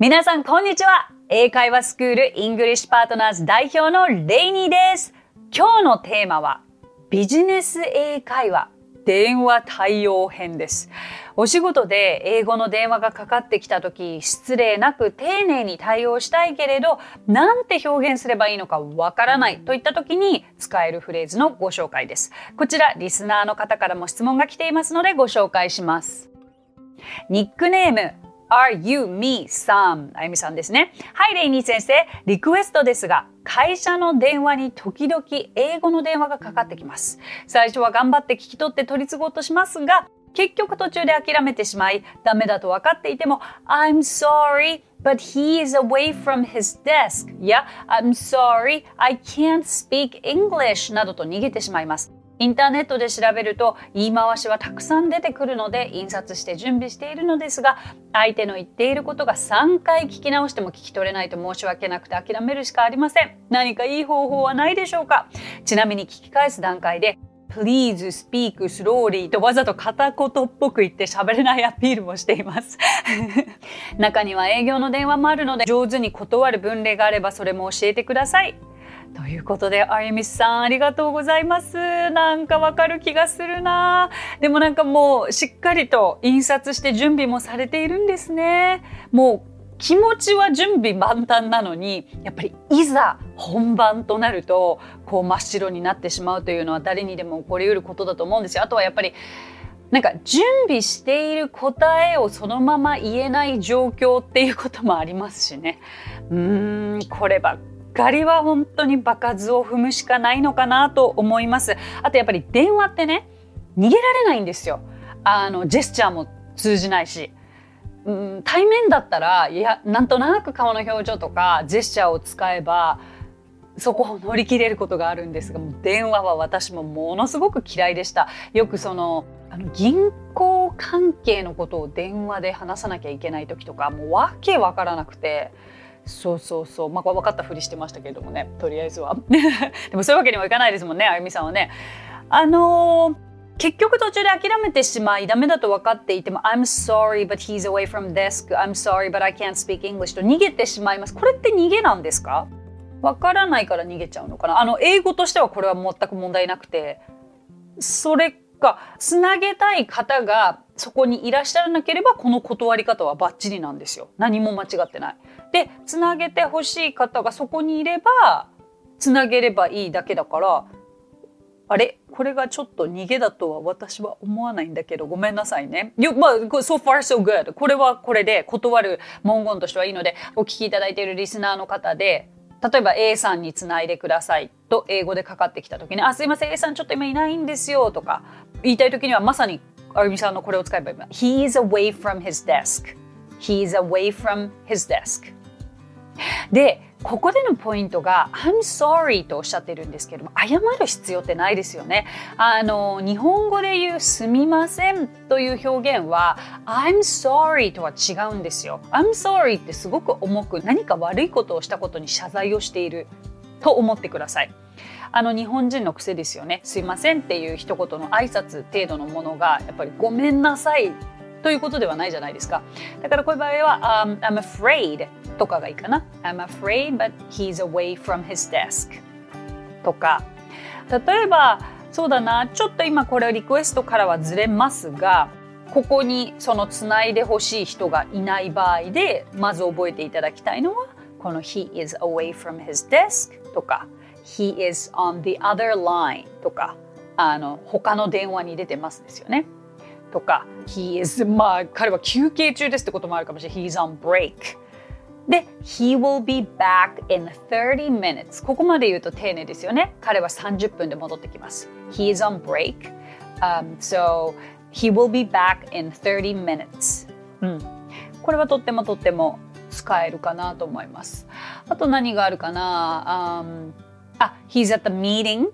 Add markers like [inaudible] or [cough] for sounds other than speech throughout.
皆さん、こんにちは。英会話スクール English Partners 代表のレイニーです。今日のテーマは、ビジネス英会話電話対応編です。お仕事で英語の電話がかかってきた時、失礼なく丁寧に対応したいけれど、なんて表現すればいいのかわからないといった時に使えるフレーズのご紹介です。こちら、リスナーの方からも質問が来ていますのでご紹介します。ニックネーム、Are you me, Sam? あゆみさんですね。はい、レイニー先生。リクエストですが、会社の電話に時々英語の電話がかかってきます。最初は頑張って聞き取って取り継ごうとしますが、結局途中で諦めてしまい、ダメだと分かっていても、I'm sorry, but he is away from his desk. や、I'm sorry, I can't speak English などと逃げてしまいます。インターネットで調べると言い回しはたくさん出てくるので印刷して準備しているのですが相手の言っていることが3回聞き直しても聞き取れないと申し訳なくて諦めるしかありません。何かいい方法はないでしょうか？ちなみに聞き返す段階で Please speak slowly とわざと片言っぽく言って喋れないアピールもしています。[laughs] 中には営業の電話もあるので上手に断る分類があればそれも教えてください。ということで、あゆみさん、ありがとうございます。なんかわかる気がするな。でもなんかもう、しっかりと印刷して準備もされているんですね。もう、気持ちは準備万端なのにやっぱりいざ本番となるとこう真っ白になってしまうというのは誰にでも起こりうることだと思うんですよ。あとはやっぱりなんか準備している答えをそのまま言えない状況っていうこともありますしね。うーんこればっガリは本当に場数を踏むしかないのかなと思います。あとやっぱり電話ってね、逃げられないんですよ。あの、ジェスチャーも通じないし。うん、対面だったら、いや、なんとなく顔の表情とかジェスチャーを使えば、そこを乗り切れることがあるんですが、もう電話は私もものすごく嫌いでした。よくその、あの銀行関係のことを電話で話さなきゃいけない時とか、もうわけわからなくて、そうそうそう。まあ分かったふりしてましたけれどもね。とりあえずは。[laughs] でもそういうわけにもいかないですもんねあゆみさんはね。あのー、結局途中で諦めてしまいダメだと分かっていても I'm sorry but he's away from desk. I'm sorry but I can't speak English と逃げてしまいます。これって逃げなんですか？わからないから逃げちゃうのかな？あの英語としてはこれは全く問題なくて。それかつなげたい方がそこにいらっしゃらなければこの断り方はバッチリなんですよ。何も間違ってない。でつなげてほしい方がそこにいればつなげればいいだけだからあれ？これがちょっと逃げだとは私は思わないんだけどごめんなさいね。よまあ so far so good これはこれで断る文言としてはいいのでお聞きいただいているリスナーの方で例えば A さんにつないでくださいと英語でかかってきた時に「あすいません A さんちょっと今いないんですよ」とか言いたい時にはまさにあゆみさんのこれを使えばいい「He is away from his desk」「He is away from his desk」でここでのポイントが「I'm sorry」とおっしゃってるんですけども謝る必要ってないですよね。あの日本語で言う「すみません」という表現は「I'm sorry」とは違うんですよ。I'm sorry ってすごく重く何か悪いことをしたことに謝罪をしていると思ってください。あの日本人の癖ですよね。すいませんっていう一言の挨拶程度のものがやっぱりごめんなさいということではないじゃないですか。だからこういう場合は、um, I'm afraid とかがいいかな。I'm afraid but he's away from his desk とか。例えば、そうだな、ちょっと今これリクエストからはずれますが、ここにそのつないでほしい人がいない場合で、まず覚えていただきたいのは、この He is away from his desk とか He is on the other line とかあの他の電話に出てますですよね。とか He is まあ彼は休憩中ですってこともあるかもしれない。He's on break で He will be back in 30 minutes ここまで言うと丁寧ですよね。彼は30分で戻ってきます。He is on break、um, so he will be back in 30 minutes、うん、これはとってもとっても使えるかなと思います。あと何があるかな、um, あ、He's at the meeting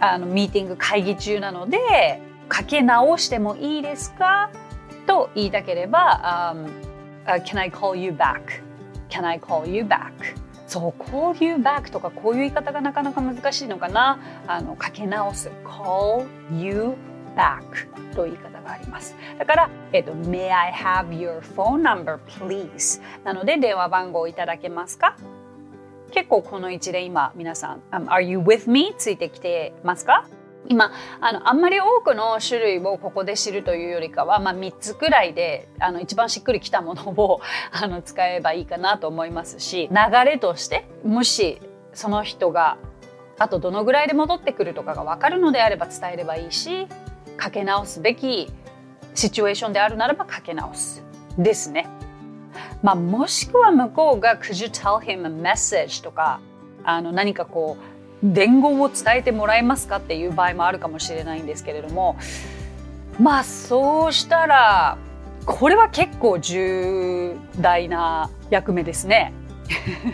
あのミーティング会議中なのでかけ直してもいいですかと言いたければ、um, uh, Can I call you back? Can I call you back? そう、call you back とかこういう言い方がなかなか難しいのかな。あのかけ直す。call you back という言い方があります。だから、えっと、May I have your phone number, please? なので、電話番号いただけますか結構この一連今皆さん、um, Are you with me? ついてきてますか今あのあんまり多くの種類をここで知るというよりかは、まあ、3つくらいであの一番しっくりきたものを [laughs] あの使えばいいかなと思いますし流れとしてもしその人があとどのぐらいで戻ってくるとかが分かるのであれば伝えればいいしかけ直すべきシチュエーションであるならばかけ直すですね。まあ、もしくは向こうが「Could you tell him a message?」とかあの何かこう伝言を伝えてもらえますかっていう場合もあるかもしれないんですけれどもまあそうしたらこれは結構重大な役目ですね。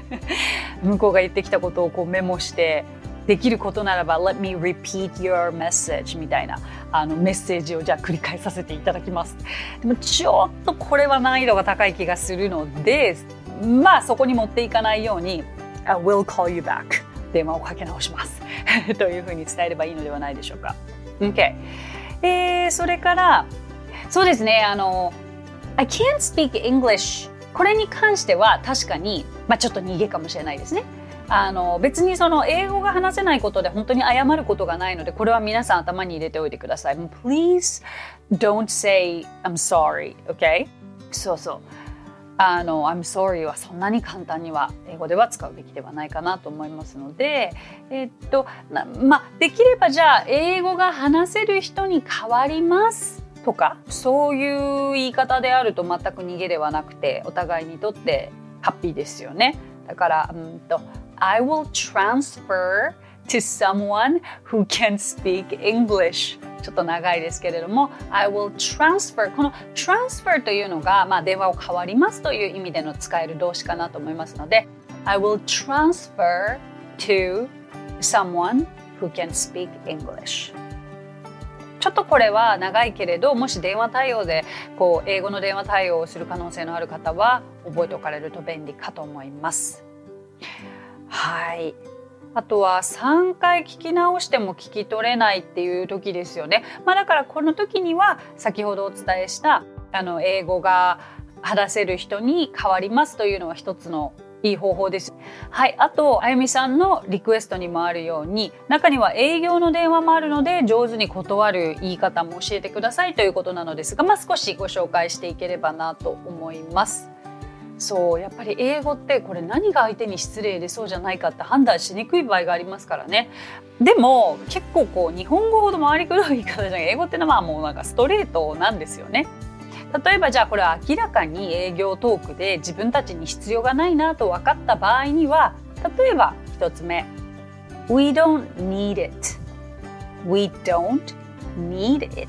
[laughs] 向こうが言ってきたことをこうメモしてできることならば「Let me repeat your message」みたいなあのメッセージをじゃあ繰り返させていただきます。でもちょっとこれは難易度が高い気がするのでまあそこに持っていかないように「I will call you back」電話をかけ直します [laughs] というふうに伝えればいいのではないでしょうか。OK。えー、それからそうですねあの I can't speak English これに関しては確かに、まあ、ちょっと逃げかもしれないですね。あの別にその英語が話せないことで本当に謝ることがないのでこれは皆さん頭に入れておいてください。Please don't say I'm sorry, okay? そうそう。あの I'm sorry はそんなに簡単には英語では使うべきではないかなと思いますので、えっとまあ、できればじゃあ英語が話せる人に変わりますとかそういう言い方であると全く逃げではなくてお互いにとってハッピーですよね。だからうんと I will transfer to someone who can speak English. ちょっと長いですけれども I will transfer. この transfer というのが、まあ、電話を変わりますという意味での使える動詞かなと思いますので I will transfer to someone who can speak English. ちょっとこれは長いけれどもし電話対応でこう英語の電話対応をする可能性のある方は覚えておかれると便利かと思います。はい。あとは3回聞き直しても聞き取れないっていう時ですよね。まあ、だからこの時には先ほどお伝えしたあの英語が話せる人に変わりますというのは一つのいい方法です。はい、あとあゆみさんのリクエストにもあるように中には営業の電話もあるので上手に断る言い方も教えてくださいということなのですが、まあ、少しご紹介していければなと思います。そうやっぱり英語ってこれ何が相手に失礼でそうじゃないかって判断しにくい場合がありますからね。でも結構こう日本語ほど回りくどい言い方じゃない英語ってのはもうなんかストレートなんですよね。例えばじゃあこれは明らかに営業トークで自分たちに必要がないなと分かった場合には例えば1つ目 We don't need it. We don't need it.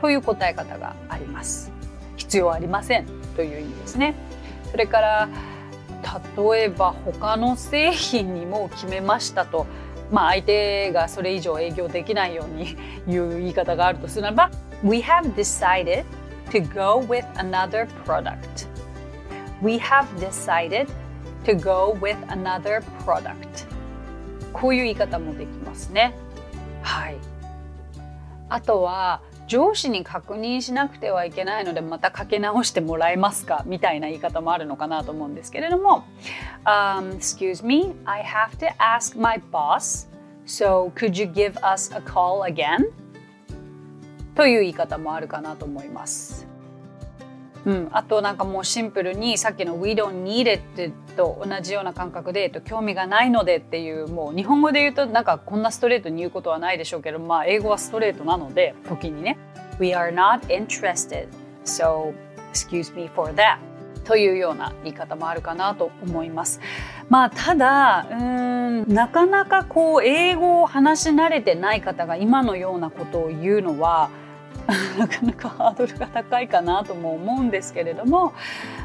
という答え方があります。必要ありませんという意味ですね。それから例えば他の製品にも決めましたと、まあ、相手がそれ以上営業できないようにいう言い方があるとするならば We have decided to go with another product We have decided to go with another product こういう言い方もできますねはいあとは上司に確認しなくてはいけないのでまたかけ直してもらえますかみたいな言い方もあるのかなと思うんですけれども、um, Excuse me, I have to ask my boss, so could you give us a call again? という言い方もあるかなと思います。うん、あとなんかもうシンプルにさっきの「We don't need it」と同じような感覚で、えっと、興味がないのでっていうもう日本語で言うとなんかこんなストレートに言うことはないでしょうけどまあ英語はストレートなので時にね「We are not interested so excuse me for that」というような言い方もあるかなと思います。まあただうんなかなかこう英語を話し慣れてない方が今のようなことを言うのは [laughs] なかなかハードルが高いかなとも思うんですけれども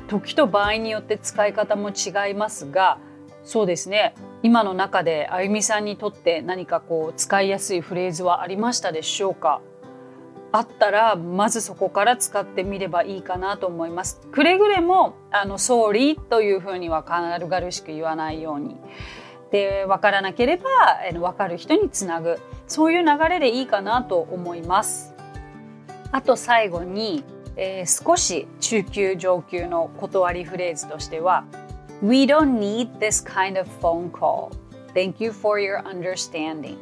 時と場合によって使い方も違いますがそうですね今の中であゆみさんにとって何かこう使いやすいフレーズはありましたでしょうか？あったらまずそこから使ってみればいいかなと思います。くれぐれもあの「総理」というふうには軽々しく言わないように。で分からなければ分かる人につなぐそういう流れでいいかなと思います。あと最後に、えー、少し中級上級の断りフレーズとしては We don't need this kind of phone call. Thank you for your understanding.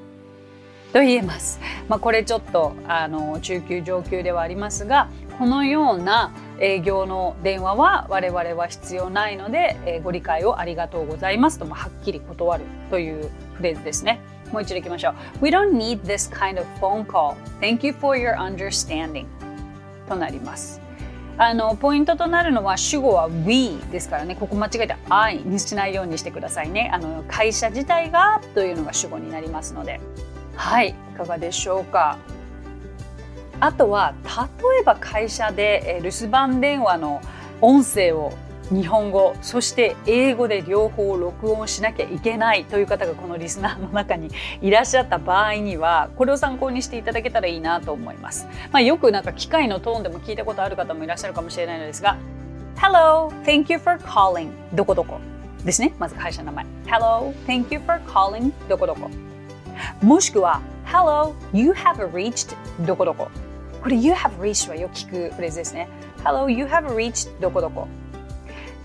と言えます。まあ、これちょっとあの中級上級ではありますがこのような営業の電話は我々は必要ないので、えー、ご理解をありがとうございますともはっきり断るというフレーズですね。もう一度いきましょう。We don't need this kind of phone call. Thank you for your understanding. となります。あのポイントとなるのは主語は we ですからねここ間違えて I にしないようにしてくださいねあの会社自体がというのが主語になりますのではいいかがでしょうかあとは例えば会社で留守番電話の音声を日本語そして英語で両方録音しなきゃいけないという方がこのリスナーの中にいらっしゃった場合にはこれを参考にしていただけたらいいなと思います。まあ、よくなんか機械のトーンでも聞いたことある方もいらっしゃるかもしれないのですが Hello, thank you for calling どこどこですね。まず会社の名前 Hello, thank you for calling どこどこもしくは Hello, you have reached どこどここれ You have reached はよく聞くフレーズですね。Hello, you have reached どこどこ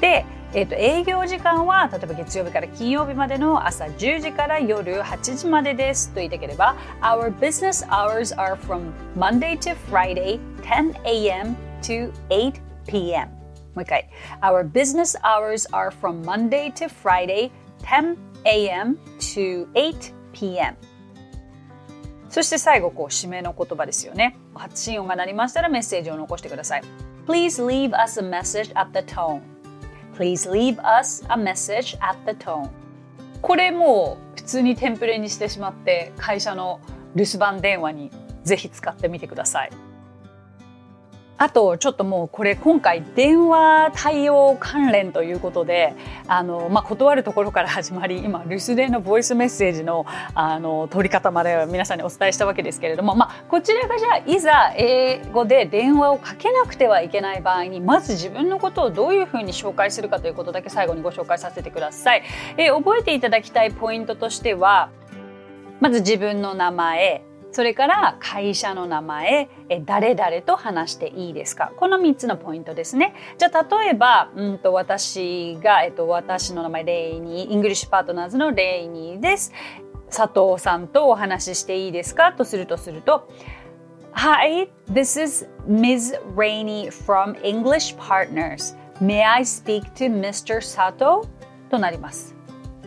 で、えー、と営業時間は例えば月曜日から金曜日までの朝10時から夜8時までですと言いたければ Our business hours are from Monday to Friday 10 a.m. to 8 p.m. もう一回 Our business hours are from Monday to Friday 10 a.m. to 8 p.m. そして最後こう締めの言葉ですよね発信音が鳴りましたらメッセージを残してください Please leave us a message at the tone Please leave us a message at the tone これも普通にテンプレにしてしまって会社の留守番電話にぜひ使ってみてください。あとちょっともうこれ今回電話対応関連ということであの、まあ、断るところから始まり今留守電のボイスメッセージのあの取り方まで皆さんにお伝えしたわけですけれども、まあ、こちらがじゃあいざ英語で電話をかけなくてはいけない場合にまず自分のことをどういうふうに紹介するかということだけ最後にご紹介させてください。え覚えていただきたいポイントとしてはまず自分の名前それから会社の名前誰々と話していいですか？この3つのポイントですねじゃあ例えば、うんと、私が、えっと、私の名前レイニー English Partners のレイニーです佐藤さんとお話ししていいですか？とするとすると Hi, this is Ms. Rainey from English Partners. May I speak to Mr. Sato? となります。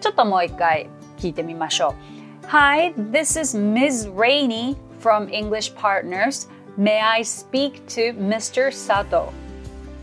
ちょっともう一回聞いてみましょう。Hi, this is Ms. Rainey from English Partners. May I speak to Mr. Sato?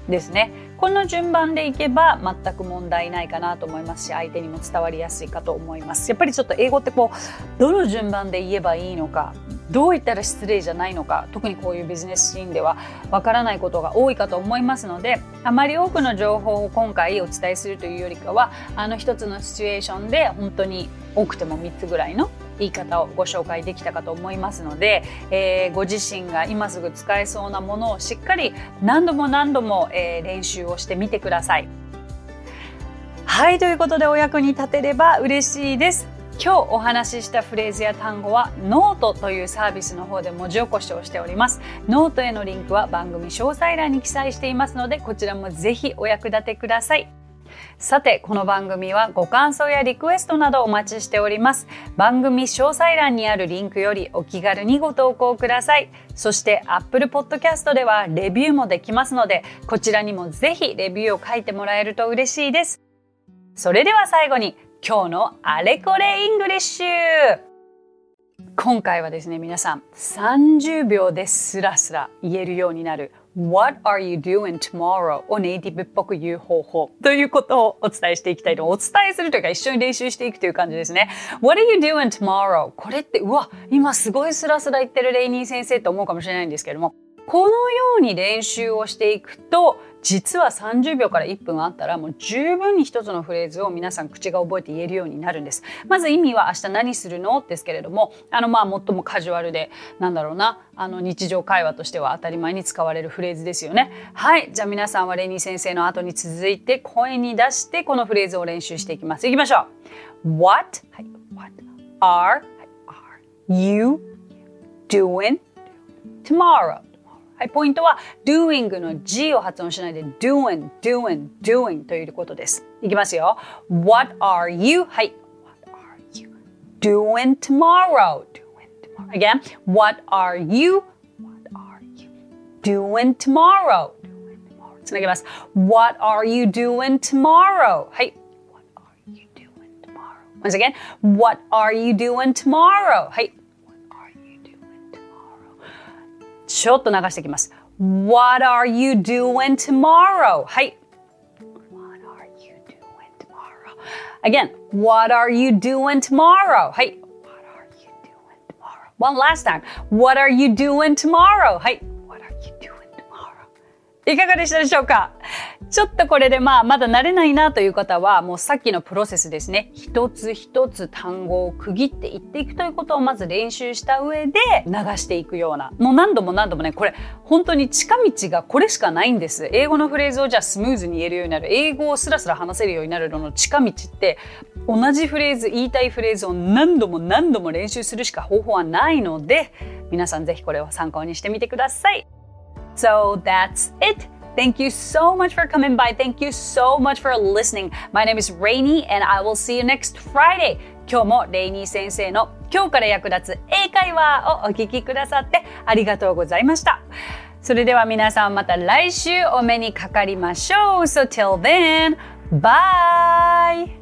ですね。 この順番でいけば全く問題ないかなと思いますし相手にも伝わりやすいかと思います。やっぱりちょっと英語ってこうどの順番で言えばいいのかどう言ったら失礼じゃないのか特にこういうビジネスシーンではわからないことが多いかと思いますのであまり多くの情報を今回お伝えするというよりかはあの一つのシチュエーションで本当に多くても3つぐらいの言い方をご紹介できたかと思いますので、えー、ご自身が今すぐ使えそうなものをしっかり何度も何度も、えー、練習をしてみてください。はいということでお役に立てれば嬉しいです。今日お話ししたフレーズや単語はノートというサービスの方で文字起こしをしておりますノートへのリンクは番組詳細欄に記載していますのでこちらもぜひお役立てくださいさてこの番組はご感想やリクエストなどお待ちしております。番組詳細欄にあるリンクよりお気軽にご投稿ください。そして Apple Podcast ではレビューもできますのでこちらにもぜひレビューを書いてもらえると嬉しいです。それでは最後に今日のあれこれ English。今回はですね皆さん30秒でスラスラ言えるようになる What are you doing tomorrow? をネイティブっぽく言う方法ということをお伝えしていきたいとお伝えするというか一緒に練習していくという感じですね。What are you doing tomorrow? これってうわ今すごいスラスラ言ってるレイニー先生と思うかもしれないんですけれどもこのように練習をしていくと実は30秒から1分あったらもう十分に一つのフレーズを皆さん口が覚えて言えるようになるんです。まず意味は明日何するの？ですけれどもあのまあ最もカジュアルでなんだろうなあの日常会話としては当たり前に使われるフレーズですよね。はいじゃあ皆さんはレニー先生の後に続いて声に出してこのフレーズを練習していきます。いきましょう。What, What are you doing tomorrow? はい、ポイントは doing の G を発音しないで doing, doing, doing ということです。いきますよ。What are you? はい。What are you doing tomorrow? Doing tomorrow. Again, what are you? What are you doing tomorrow? Doing tomorrow. つなげます。What are you doing tomorrow? はい。What are you doing tomorrow? Once again, what are you doing tomorrow? はい。 ちょっと流していきます。What are you doing tomorrow? はい。What are you doing tomorrow? Again, what are you doing tomorrow? はい。What are you doing tomorrow? One last time. What are you doing tomorrow? はい。 いかがでしたでしょうか？ちょっとこれでまあまだ慣れないなという方はもうさっきのプロセスですね。一つ一つ単語を区切っていっていくということをまず練習した上で流していくような。もう何度も何度もねこれ本当に近道がこれしかないんです。英語のフレーズをじゃあスムーズに言えるようになる。英語をスラスラ話せるようになるのの近道って同じフレーズ言いたいフレーズを何度も何度も練習するしか方法はないので皆さんぜひこれを参考にしてみてください。So that's it. Thank you so much for coming by. Thank you so much for listening. My name is Rainy and I will see you next Friday. 今日もレイニー先生の今日から役立つ英会話をお聞きくださってありがとうございました。それでは皆さんまた来週お目にかかりましょう。So till then, bye!